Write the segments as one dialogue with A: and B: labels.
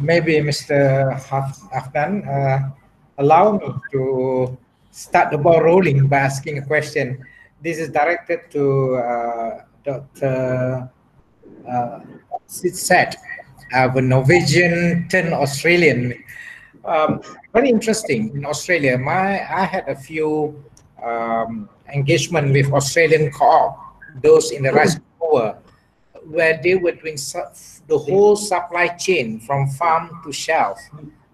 A: maybe Mr. Afnan, uh, allow me to start the ball rolling by asking a question. This is directed to uh, Dr. Uh, Sidsel, uh, a Norwegian turned Australian. Um, very interesting in Australia. My I had a few um, engagement with Australian co-op, those in the rice power, where they were doing the whole supply chain from farm to shelf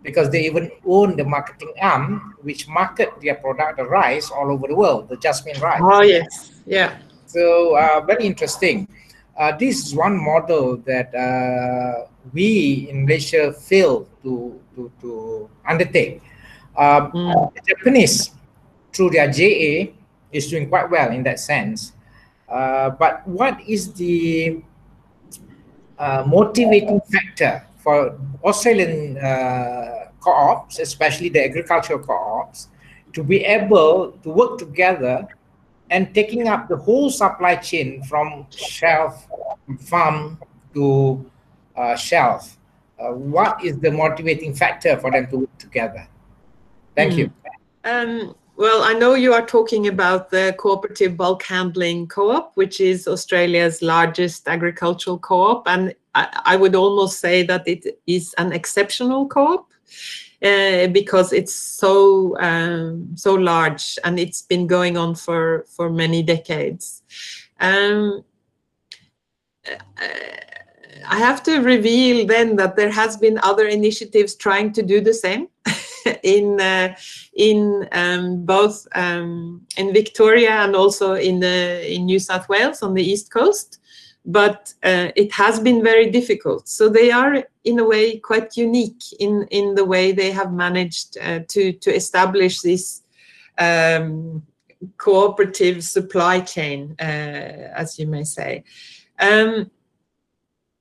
A: because they even own the marketing arm which market their product the rice all over the world the jasmine rice.
B: Oh yes. Yeah.
A: So uh, very interesting. Uh, this is one model that uh, we in malaysia fail to to, to undertake. Um, mm. the japanese through their ja is doing quite well in that sense. Uh, but what is the uh, motivating factor for Australian uh, co-ops, especially the agricultural co-ops, to be able to work together and taking up the whole supply chain from shelf, farm to uh, shelf. Uh, what is the motivating factor for them to work together? Thank mm. you.
B: Um, well, I know you are talking about the Cooperative Bulk Handling Co-op, which is Australia's largest agricultural co-op. And I, I would almost say that it is an exceptional co-op uh, because it's so um, so large and it's been going on for, for many decades. Um, uh, I have to reveal then that there has been other initiatives trying to do the same. in uh, in um, both um, in Victoria and also in the in New South Wales on the east coast, but uh, it has been very difficult. So they are in a way quite unique in in the way they have managed uh, to to establish this um, cooperative supply chain, uh, as you may say. Um,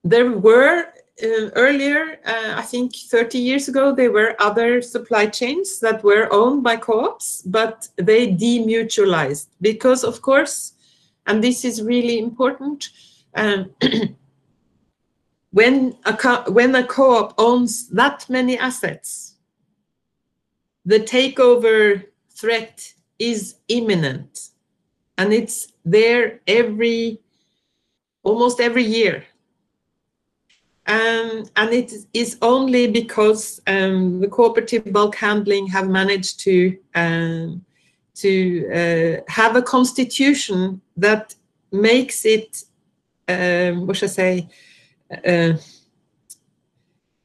B: there were uh, earlier, uh, I think 30 years ago, there were other supply chains that were owned by co-ops, but they demutualized because, of course, and this is really important, um, when a co when a co-op owns that many assets, the takeover threat is imminent, and it's there every almost every year um, and it is only because um, the cooperative bulk handling have managed to um, to uh, have a constitution that makes it um, what should I say uh,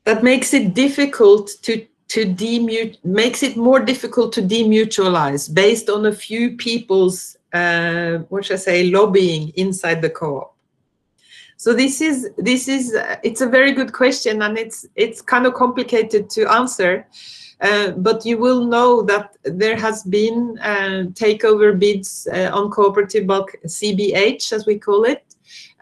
B: that makes it difficult to to demute makes it more difficult to demutualize based on a few people's uh, what should I say lobbying inside the co-op. So this is this is uh, it's a very good question, and it's it's kind of complicated to answer. Uh, but you will know that there has been uh, takeover bids uh, on cooperative bulk CBH, as we call it,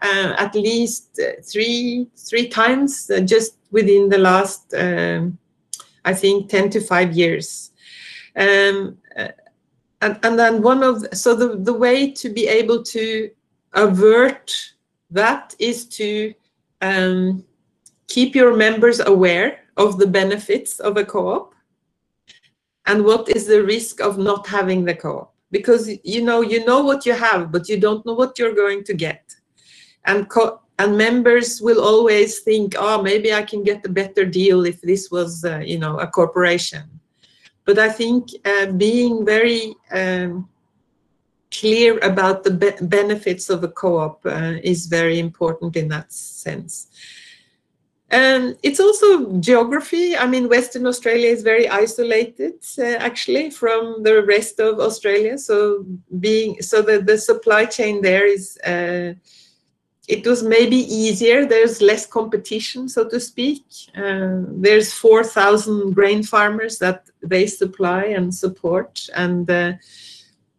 B: uh, at least uh, three three times just within the last, um, I think, ten to five years. Um, and, and then one of so the the way to be able to avert that is to um, keep your members aware of the benefits of a co-op and what is the risk of not having the co-op. Because you know you know what you have but you don't know what you're going to get. And and members will always think oh maybe i can get a better deal if this was uh, you know a corporation. But i think uh, being very um, clear about the be benefits of a co-op uh, is very important in that sense. And it's also geography. I mean, Western Australia is very isolated, uh, actually, from the rest of Australia. So being so that the supply chain there is, uh, it was maybe easier. There's less competition, so to speak. Uh, there's 4,000 grain farmers that they supply and support, and uh,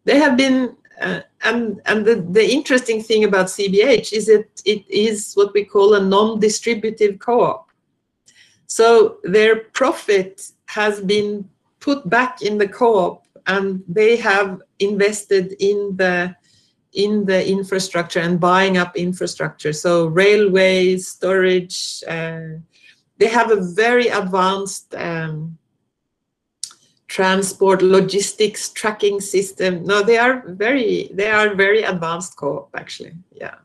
B: they have been uh, and and the, the interesting thing about CBH is that it is what we call a non-distributive co-op. So their profit has been put back in the co-op and they have invested in the in the infrastructure and buying up infrastructure. So railways, storage, uh, they have a very advanced um, transport logistics tracking system. No, they are very they are very advanced co-op actually. Yeah.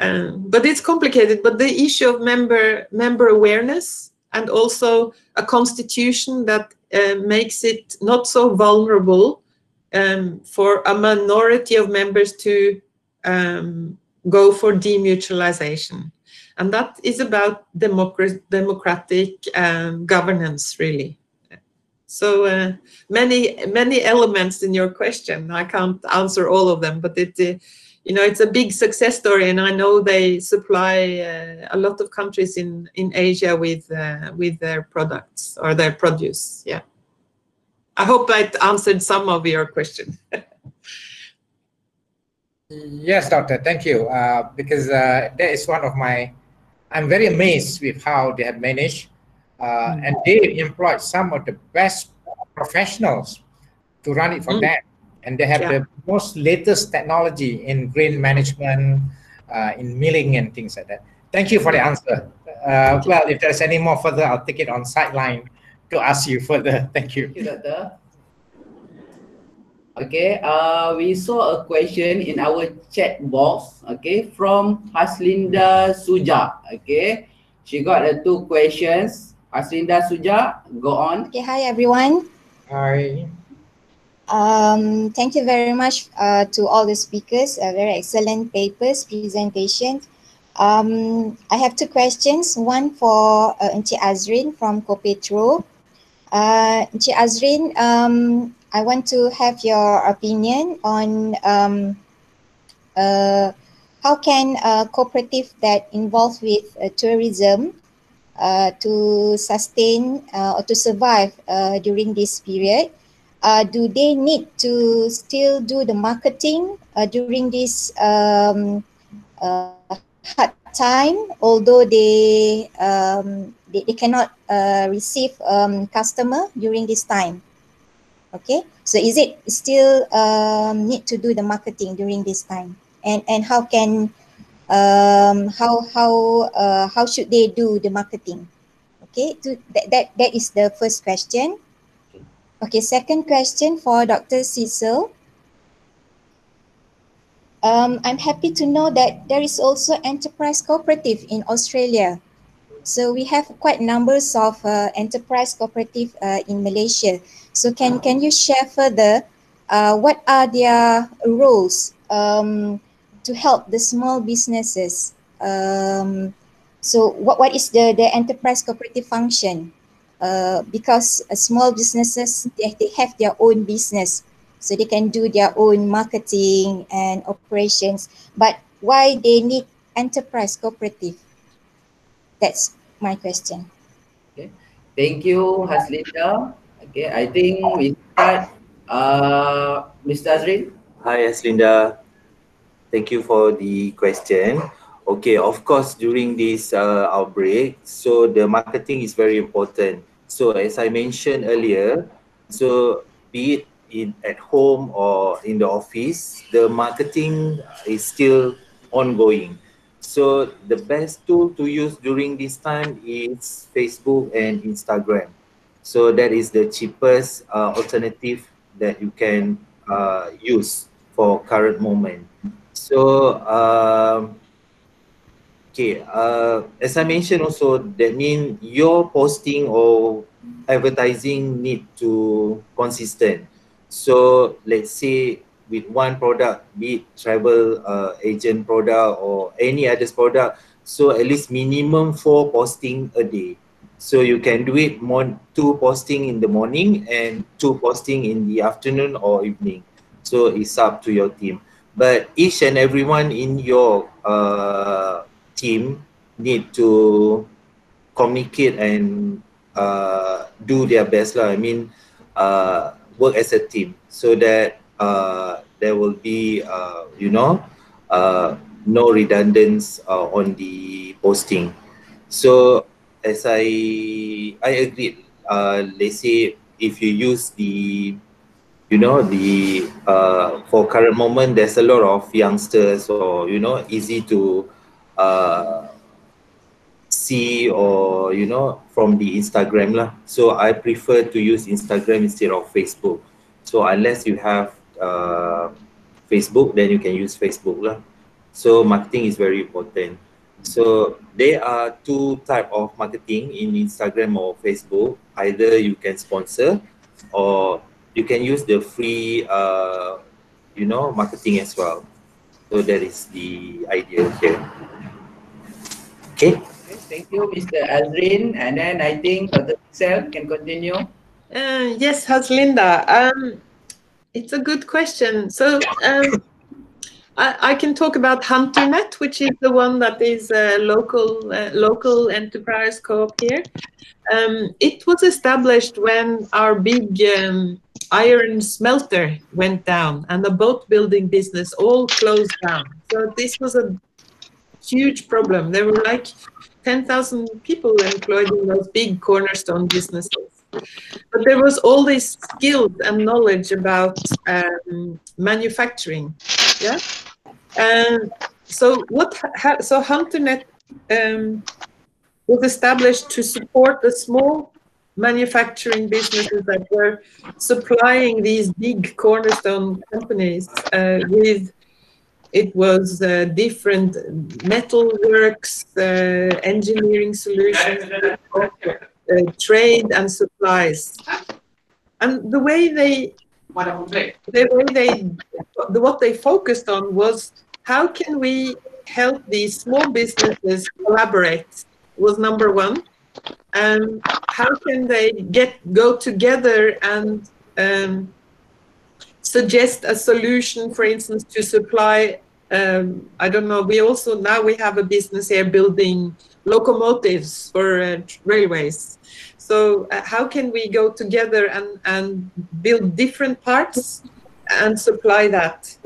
B: Um, but it's complicated. But the issue of member member awareness and also a constitution that uh, makes it not so vulnerable um, for a minority of members to um, go for demutualization. And that is about democratic, democratic um, governance, really. So uh, many many elements in your question. I can't answer all of them, but it, uh, you know, it's a big success story, and I know they supply uh, a lot of countries in in Asia with uh, with their products or their produce. Yeah. I hope I answered some of your question.
A: yes, doctor. Thank you. Uh, because uh, that is one of my. I'm very amazed with how they have managed uh, and they employed some of the best professionals to run it for mm. them. And they have yeah. the most latest technology in grain management uh, in milling and things like that. Thank you for the answer. Uh, well if there's any more further i'll take it on sideline to ask you further. Thank you,
C: thank you doctor. Okay uh, we saw a question in our chat box okay from haslinda suja okay. She got two questions Haslinda Suja, go on.
D: Okay, hi everyone.
A: Hi.
D: Um, thank you very much uh, to all the speakers. A very excellent papers, presentation. Um, I have two questions. One for uh, Encik Azrin from Copetro. Uh, Encik Azrin, um, I want to have your opinion on um, uh, how can a cooperative that involved with uh, tourism uh, to sustain uh, or to survive uh, during this period? Uh, do they need to still do the marketing uh, during this um, uh, hard time, although they um, they, they cannot uh, receive um, customer during this time? Okay, so is it still um, need to do the marketing during this time, and and how can um, how how uh, how should they do the marketing? Okay, to, that, that that is the first question. Okay, second question for Dr. Cecil. Um, I'm happy to know that there is also enterprise cooperative in Australia. So we have quite numbers of uh, enterprise cooperative uh, in Malaysia. So can can you share further uh, what are their roles? Um, to help the small businesses. Um, so what, what is the, the enterprise cooperative function? Uh, because uh, small businesses, they, they have their own business. So they can do their own marketing and operations. But why they need enterprise cooperative? That's my question.
C: Okay. Thank you, Haslinda. Okay, I think we start. Uh, Mr. Azrin.
E: Hi, Haslinda. Thank you for the question. Okay, of course, during this uh, outbreak, so the marketing is very important. So as I mentioned earlier, so be it in at home or in the office, the marketing is still ongoing. So the best tool to use during this time is Facebook and Instagram. So that is the cheapest uh, alternative that you can uh, use for current moment. So, um, okay, uh, as I mentioned also, that mean your posting or advertising need to consistent. So, let's say with one product, be it travel uh, agent product or any other product, so at least minimum four posting a day. So you can do it more two posting in the morning and two posting in the afternoon or evening. So it's up to your team but each and everyone in your uh, team need to communicate and uh, do their best lah. I mean, uh, work as a team so that uh, there will be, uh, you know, uh, no redundance uh, on the posting. So as I I agree, uh, let's say if you use the you know the uh, for current moment there's a lot of youngsters or you know easy to uh, see or you know from the Instagram lah. So I prefer to use Instagram instead of Facebook. So unless you have uh, Facebook, then you can use Facebook lah. So marketing is very important. So there are two type of marketing in Instagram or Facebook. Either you can sponsor or you can use the free uh, you know marketing as well. So that is the idea here. Okay.
C: Thank you, Mr. Azrin. And then I think Dr. Pixel can continue.
B: Uh, yes, Haslinda. Um, it's a good question. So um, I, I, can talk about HunterNet, which is the one that is a local uh, local enterprise co-op here. Um, it was established when our big um, iron smelter went down and the boat building business all closed down. So this was a huge problem. There were like 10,000 people employed in those big cornerstone businesses. But there was all this skills and knowledge about um, manufacturing. Yeah. And so what? so HunterNet um, was established to support the small manufacturing businesses that were supplying these big cornerstone companies uh, with it was uh, different metalworks, uh, engineering solutions, uh, trade and supplies. And the way they, the way they, the, what they focused on was how can we help these small businesses collaborate was number one. And how can they get go together and um, suggest a solution, for instance, to supply. Um, I don't know. We also now we have a business here building locomotives for uh, railways. So uh, how can we go together and and build different parts and supply that?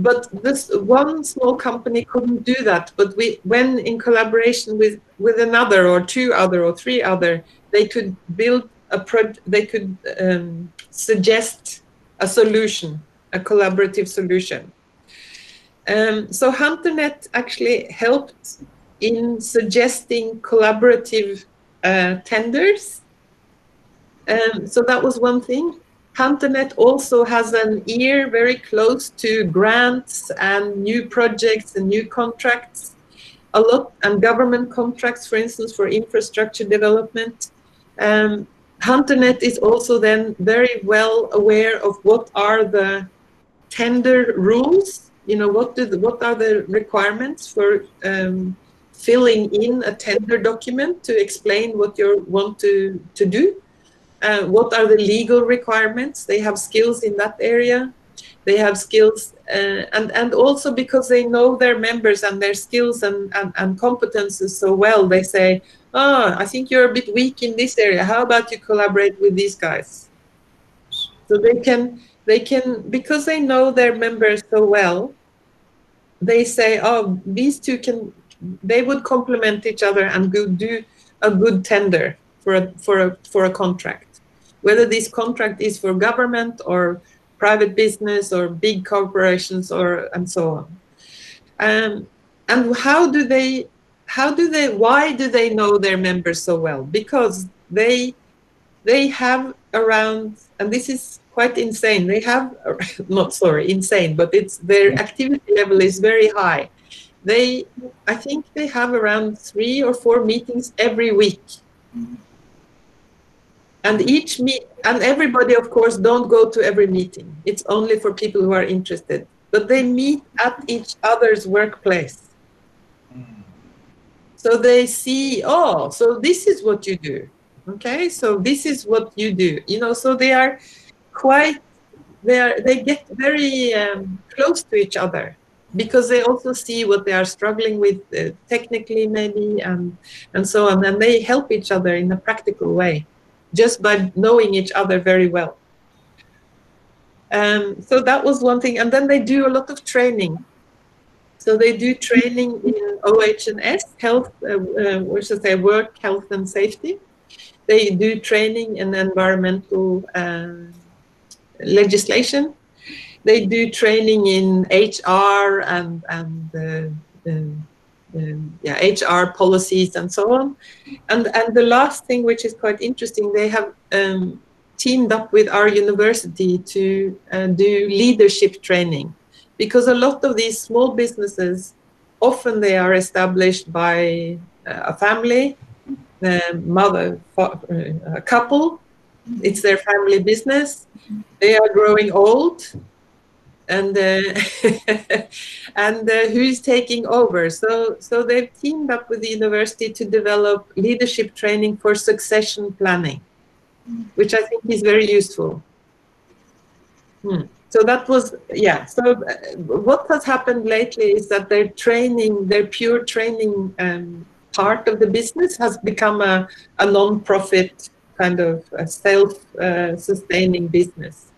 B: But this one small company couldn't do that. But we, when in collaboration with with another or two other or three other, they could build a pro. They could um, suggest a solution, a collaborative solution. Um, so HunterNet actually helped in suggesting collaborative uh, tenders. Um, so that was one thing. HunterNet also has an ear very close to grants and new projects and new contracts, a lot and government contracts, for instance, for infrastructure development. Um, HunterNet is also then very well aware of what are the tender rules. You know, what do the, what are the requirements for um, filling in a tender document to explain what you want to to do? Uh, what are the legal requirements? They have skills in that area. They have skills, uh, and and also because they know their members and their skills and, and, and competences so well, they say, oh, I think you're a bit weak in this area. How about you collaborate with these guys? So they can, they can, because they know their members so well, they say, oh, these two can, they would complement each other and go do a good tender for a, for a, for a contract. Whether this contract is for government or private business or big corporations or and so on. Um, and how do they how do they why do they know their members so well? Because they they have around and this is quite insane they have not sorry insane but it's their activity level is very high. They i think they have around three or four meetings every week and each meet and everybody of course don't go to every meeting. It's only for people who are interested. But they meet at each other's workplace. So they see, oh, so this is what you do. Okay, so this is what you do. You know, so they are quite, they are, they get very um, close to each other because they also see what they are struggling with uh, technically maybe and and so on. And they help each other in a practical way just by knowing each other very well um, so that was one thing and then they do a lot of training so they do training in OH&S, health, uh, uh, what should I say, work health and safety. They do training in environmental uh, legislation. They do training in HR and and uh, um, yeah, HR policies and so on. And and the last thing, which is quite interesting, they have um, teamed up with our university to uh, do leadership training, because a lot of these small businesses, often they are established by uh, a family, mother, uh, a couple. It's their family business. They are growing old and uh, and uh, who is taking over. So so they've teamed up with the university to develop leadership training for succession planning, which I think is very useful. Hmm. So that was yeah. So uh, what has happened lately is that their training, their pure training um, part of the business has become a, a non-profit kind of self-sustaining uh, business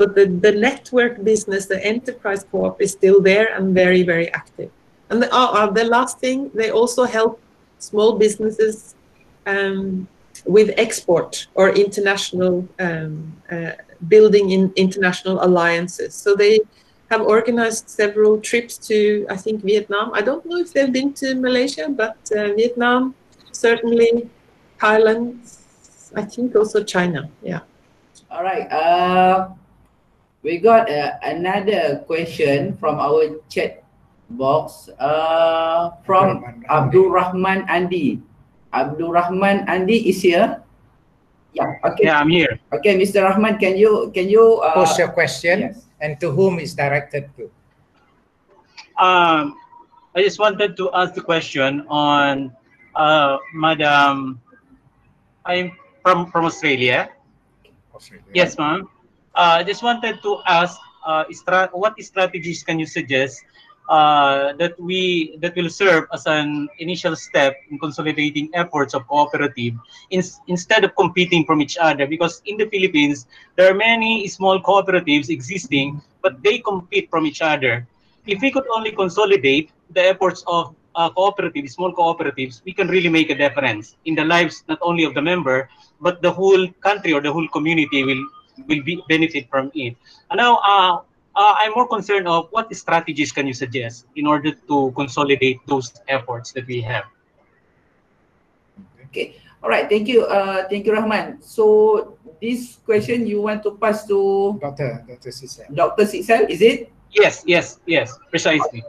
B: but the, the network business, the enterprise co-op is still there and very, very active. And the, uh, uh, the last thing, they also help small businesses um, with export or international um, uh, building in international alliances. So they have organized several trips to, I think, Vietnam. I don't know if they've been to Malaysia, but uh, Vietnam, certainly Thailand, I think also China. Yeah.
C: All right. Uh, we got uh, another question from our chat box uh, from Abdul Rahman Andi. Abdul Rahman Andi is here.
F: Yeah. Okay. Yeah, I'm here.
C: Okay, Mr. Rahman, can you can you
A: uh, post your question yes. and to whom is directed to?
F: Um, I just wanted to ask the question on uh, Madam. I'm from from Australia. Australia. Yes, ma'am uh, just wanted to ask, uh, what strategies can you suggest uh, that we that will serve as an initial step in consolidating efforts of cooperative in, instead of competing from each other? Because in the Philippines, there are many small cooperatives existing, but they compete from each other. If we could only consolidate the efforts of uh, cooperatives, small cooperatives, we can really make a difference in the lives not only of the member, but the whole country or the whole community will will be benefit from it. And now, uh, uh, I'm more concerned of what strategies can you suggest in order to consolidate those efforts that we have.
C: Okay. All right. Thank you. Uh, thank you, Rahman. So this question you want to pass to
A: Doctor Doctor Sidsel.
C: Doctor Sidsel, is it?
F: Yes. Yes. Yes. Precisely.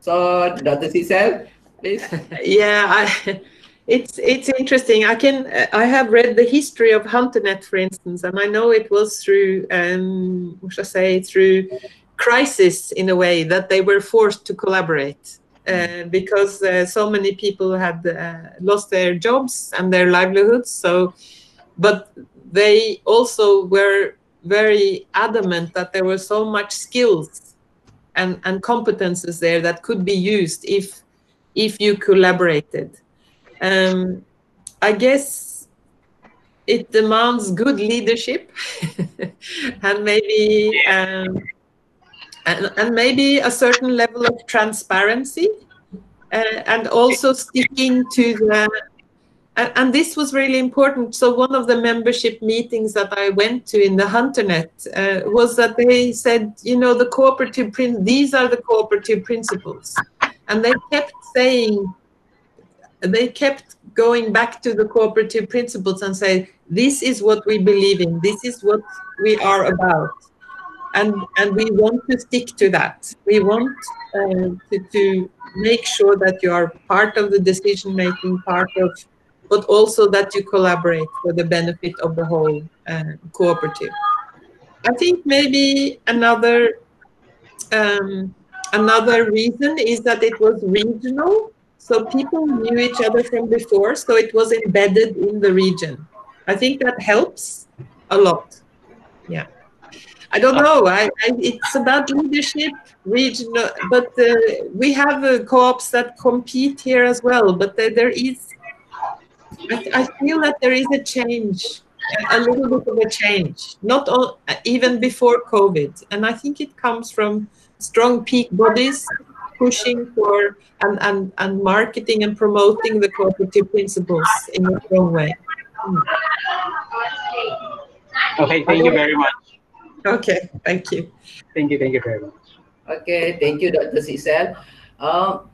C: So Doctor Sidsel, please.
B: yeah. I, it's it's interesting. I can I have read the history of HunterNet, for instance, and I know it was through um, what should I say through crisis in a way that they were forced to collaborate uh, because uh, so many people had uh, lost their jobs and their livelihoods. So, but they also were very adamant that there were so much skills and, and competences there that could be used if if you collaborated um, I guess it demands good leadership. And maybe um, and, and, maybe a certain level of transparency uh, and also sticking to the and, and, this was really important. So one of the membership meetings that i went to in the hunternet uh, was that they said you know the cooperative prin- these are the cooperative principles. And they kept saying they kept going back to the cooperative principles and say this is what we believe in. This is what we are about. And and we want to stick to that. We want uh, to, to make sure that you are part of the decision making part of but also that you collaborate for the benefit of the whole uh, cooperative. I think maybe another um, another reason is that it was regional so people knew each other from before, so it was embedded in the region. I think that helps a lot. Yeah. I don't know. I, I, it's about leadership, regional, but uh, we have uh, co-ops that compete here as well. But there, there is, I, I, feel that there is a change, a little bit of a change, not all, even before COVID. And I think it comes from strong peak bodies pushing for and, and, and marketing and promoting the cooperative principles in a strong way.
F: Okay, thank you very much.
B: Okay, thank you.
F: Thank you, thank you very much.
C: Okay, thank you, Dr. Sidsel. Um,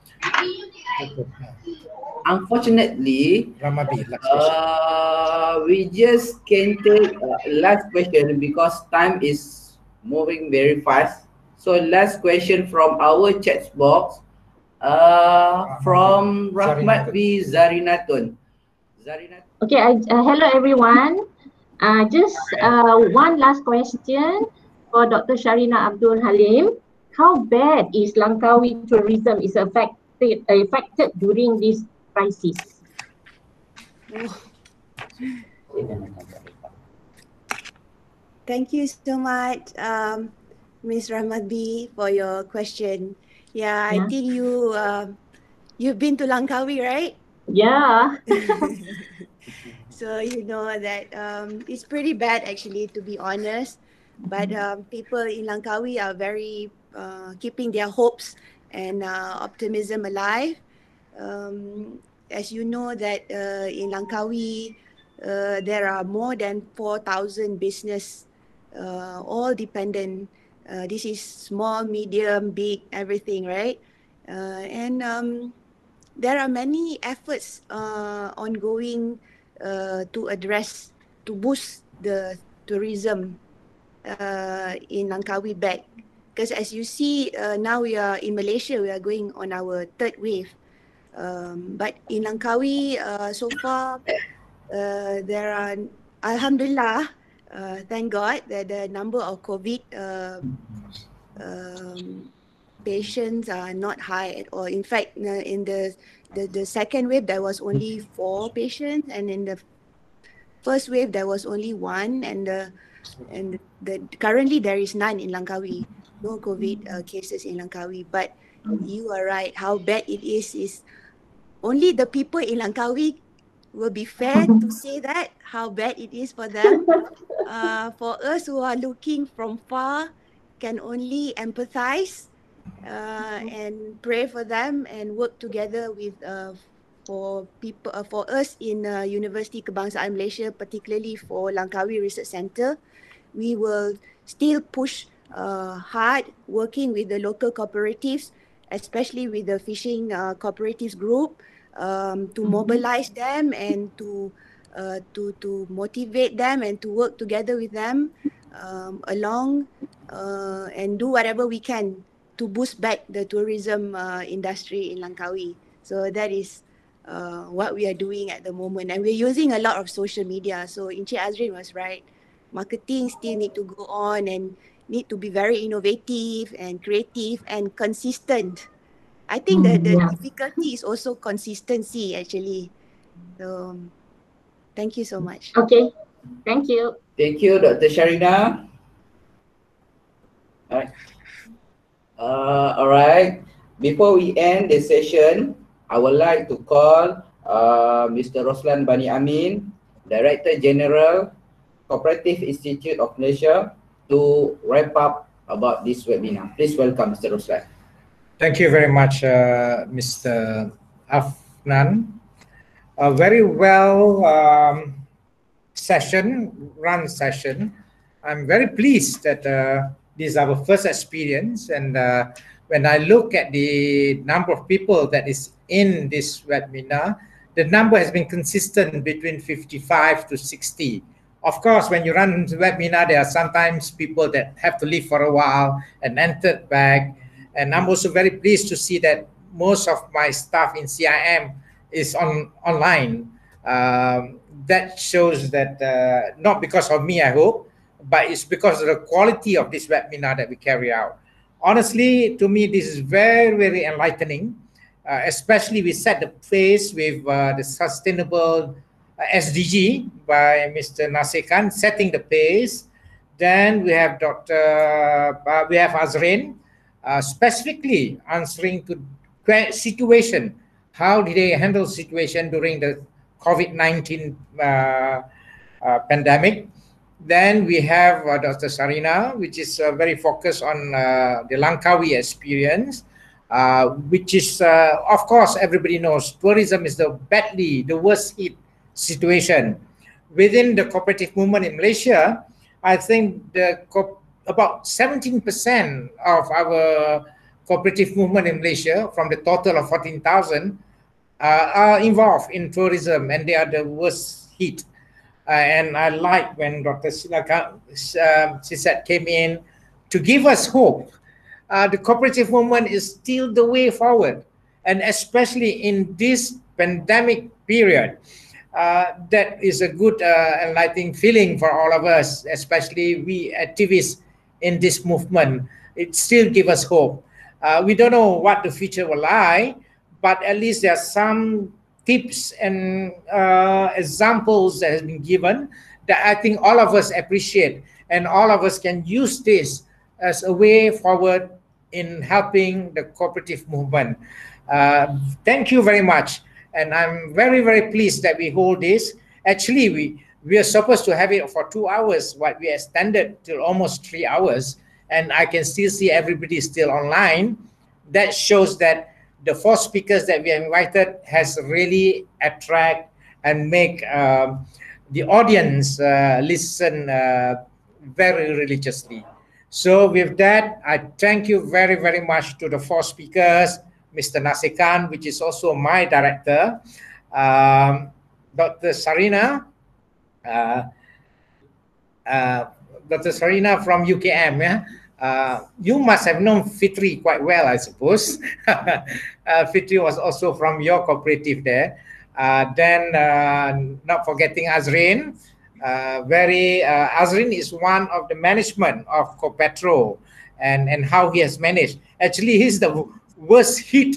C: unfortunately, uh, we just can take uh, last question because time is moving very fast. So last question from our chat box uh, from Rahmat B. Zarinatun.
G: Zarinatun. Okay, I, uh, hello everyone. Uh, just uh, one last question for Dr. Sharina Abdul Halim. How bad is Langkawi tourism is affected affected during this crisis?
H: Thank you so much, um, Ms. Rahmat B, for your question. Yeah, yeah. I think you uh, you've been to Langkawi, right?
G: Yeah.
H: so you know that um, it's pretty bad actually, to be honest. But um, people in Langkawi are very uh, keeping their hopes and uh, optimism alive. Um, as you know that uh, in Langkawi, uh, there are more than 4,000 business, uh, all dependent. Uh, this is small, medium, big, everything, right? Uh, and um, there are many efforts uh, ongoing to address, to boost the tourism in Langkawi back. Because as you see, now we are in Malaysia, we are going on our third wave. Um, but in Langkawi, uh, so far, uh, there are, Alhamdulillah, uh, thank God that the number of COVID uh, um, patients are not high at all. In fact, in the, the, the second wave, there was only four patients, and in the first wave, there was only one, and the, and the, currently there is none in Langkawi, no COVID uh, cases in Langkawi. But you are right, how bad it is is only the people in Langkawi will be fair to say that how bad it is for them. Uh, for us who are looking from far, can only empathize uh, and pray for them and work together with uh, for people uh, for us in uh, University Kebangsaan Malaysia, particularly for Langkawi Research Centre. We will still push uh, hard working with the local cooperatives, especially with the fishing uh, cooperatives group um, to mm-hmm. mobilize them and to uh, to to motivate them and to work together with them um, along uh, and do whatever we can to boost back the tourism uh, industry in Langkawi. So that is uh, what we are doing at the moment, and we're using a lot of social media. So Encik Azrin was right. Marketing still need to go on and need to be very innovative and creative and consistent I think mm, the, the yeah. difficulty is also consistency actually. So thank you so much.
G: Okay. Thank you.
C: Thank you, Dr. Sharina. All right. Uh, all right. Before we end the session, I would like to call uh, Mr. Roslan Bani Amin, Director General, Cooperative Institute of Malaysia, to wrap up about this webinar. Please welcome Mr. Roslan.
A: Thank you very much, uh, Mr. Afnan. A very well um, session, run session. I'm very pleased that uh, this is our first experience. And uh, when I look at the number of people that is in this webinar, the number has been consistent between 55 to 60. Of course, when you run webinar, there are sometimes people that have to leave for a while and entered back and I'm also very pleased to see that most of my staff in CIM is on online. Um, that shows that uh, not because of me, I hope, but it's because of the quality of this webinar that we carry out. Honestly, to me, this is very, very enlightening. Uh, especially we set the pace with uh, the sustainable uh, SDG by Mr. Nasir Khan, setting the pace. Then we have Dr. Uh, we have Azrin, uh, specifically answering to situation. How did they handle situation during the COVID-19 uh, uh, pandemic? Then we have uh, Dr. Sarina, which is very focused on the Langkawi experience, which is, of course, everybody knows tourism is the badly, the worst hit situation. Within the cooperative movement in Malaysia, I think the about 17% of our cooperative movement in Malaysia, from the total of 14,000, uh, are involved in tourism and they are the worst hit. Uh, and I like when Dr. Silaka, uh, Sidsel came in to give us hope. Uh, the cooperative movement is still the way forward. And especially in this pandemic period, uh, that is a good uh, enlightening feeling for all of us, especially we activists in this movement. It still gives us hope. Uh, we don't know what the future will lie, but at least there are some tips and uh, examples that has been given that I think all of us appreciate and all of us can use this as a way forward in helping the cooperative movement. Uh, thank you very much. And I'm very, very pleased that we hold this. Actually, we, we are supposed to have it for two hours, but we extended till almost three hours. And I can still see everybody still online. That shows that the four speakers that we invited has really attract and make um, the audience uh, listen uh, very religiously. So with that, I thank you very, very much to the four speakers, Mr. Nasir Khan, which is also my director, um, Dr. Sarina, Dr. Sarina from UKM, yeah? Uh, you must have known Fitri quite well, I suppose. uh, Fitri was also from your cooperative there. Uh, then, uh, not forgetting Azrin. Uh, very uh, Azrin is one of the management of Copetro, and and how he has managed. Actually, he's the worst hit.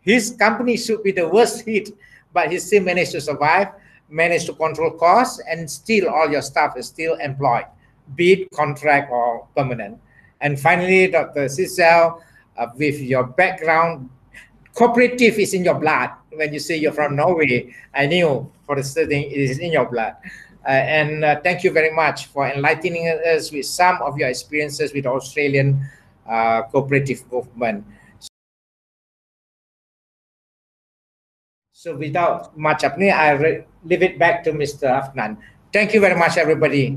A: His company should be the worst hit, but he still managed to survive, managed to control costs, and still all your staff is still employed, be it contract or permanent. And finally, Dr. Sidsel, uh, with your background, cooperative is in your blood. When you say you're from Norway, I knew for the certain it is in your blood. Uh, and uh, thank you very much for enlightening us with some of your experiences with Australian uh, cooperative movement. So without much apnea, I leave it back to Mr. Afnan. Thank you very much, everybody.